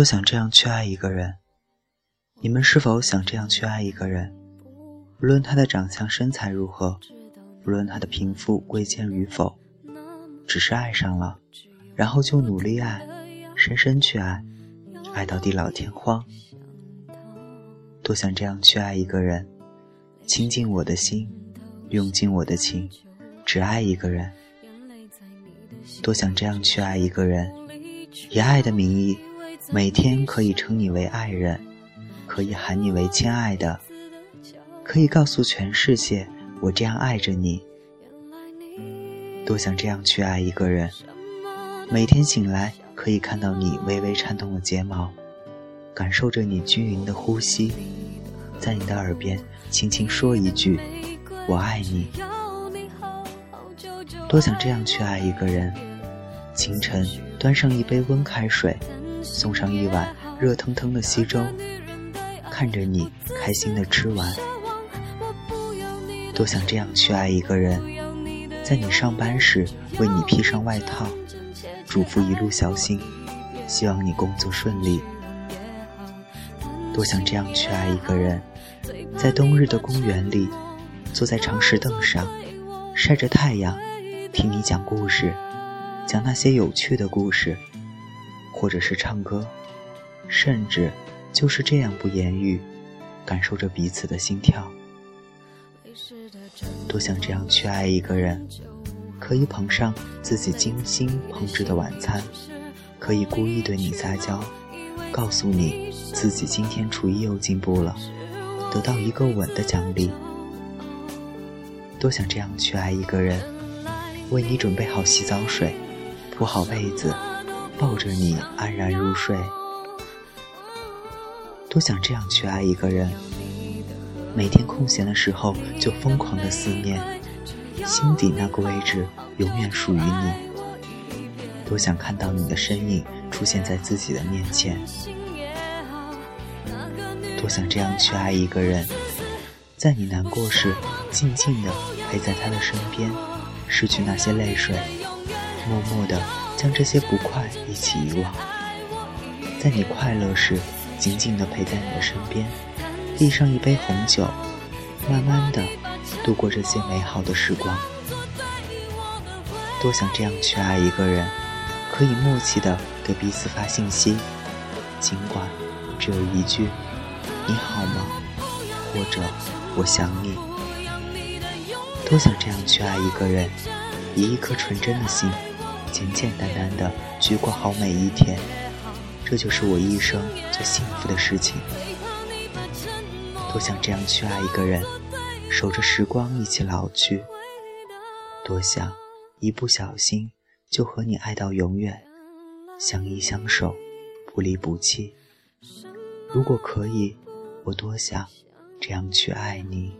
多想这样去爱一个人。你们是否想这样去爱一个人？无论他的长相身材如何，无论他的贫富贵贱与否，只是爱上了，然后就努力爱，深深去爱，爱到地老天荒。多想这样去爱一个人，倾尽我的心，用尽我的情，只爱一个人。多想这样去爱一个人，以爱的名义，每天可以称你为爱人，可以喊你为亲爱的，可以告诉全世界我这样爱着你。多想这样去爱一个人，每天醒来可以看到你微微颤动的睫毛，感受着你均匀的呼吸，在你的耳边轻轻说一句“我爱你”。多想这样去爱一个人。清晨，端上一杯温开水，送上一碗热腾腾的稀粥，看着你开心的吃完。多想这样去爱一个人，在你上班时为你披上外套，嘱咐一路小心，希望你工作顺利。多想这样去爱一个人，在冬日的公园里，坐在长石凳上，晒着太阳，听你讲故事。讲那些有趣的故事，或者是唱歌，甚至就是这样不言语，感受着彼此的心跳。多想这样去爱一个人，可以捧上自己精心烹制的晚餐，可以故意对你撒娇，告诉你自己今天厨艺又进步了，得到一个吻的奖励。多想这样去爱一个人，为你准备好洗澡水。铺好被子，抱着你安然入睡。多想这样去爱一个人，每天空闲的时候就疯狂的思念，心底那个位置永远属于你。多想看到你的身影出现在自己的面前。多想这样去爱一个人，在你难过时，静静的陪在他的身边，拭去那些泪水。默默地将这些不快一起遗忘，在你快乐时，紧紧地陪在你的身边，递上一杯红酒，慢慢地度过这些美好的时光。多想这样去爱一个人，可以默契地给彼此发信息，尽管只有一句“你好吗”或者“我想你”。多想这样去爱一个人，以一颗纯真的心。简简单单的去过好每一天，这就是我一生最幸福的事情。多想这样去爱一个人，守着时光一起老去。多想一不小心就和你爱到永远，相依相守，不离不弃。如果可以，我多想这样去爱你。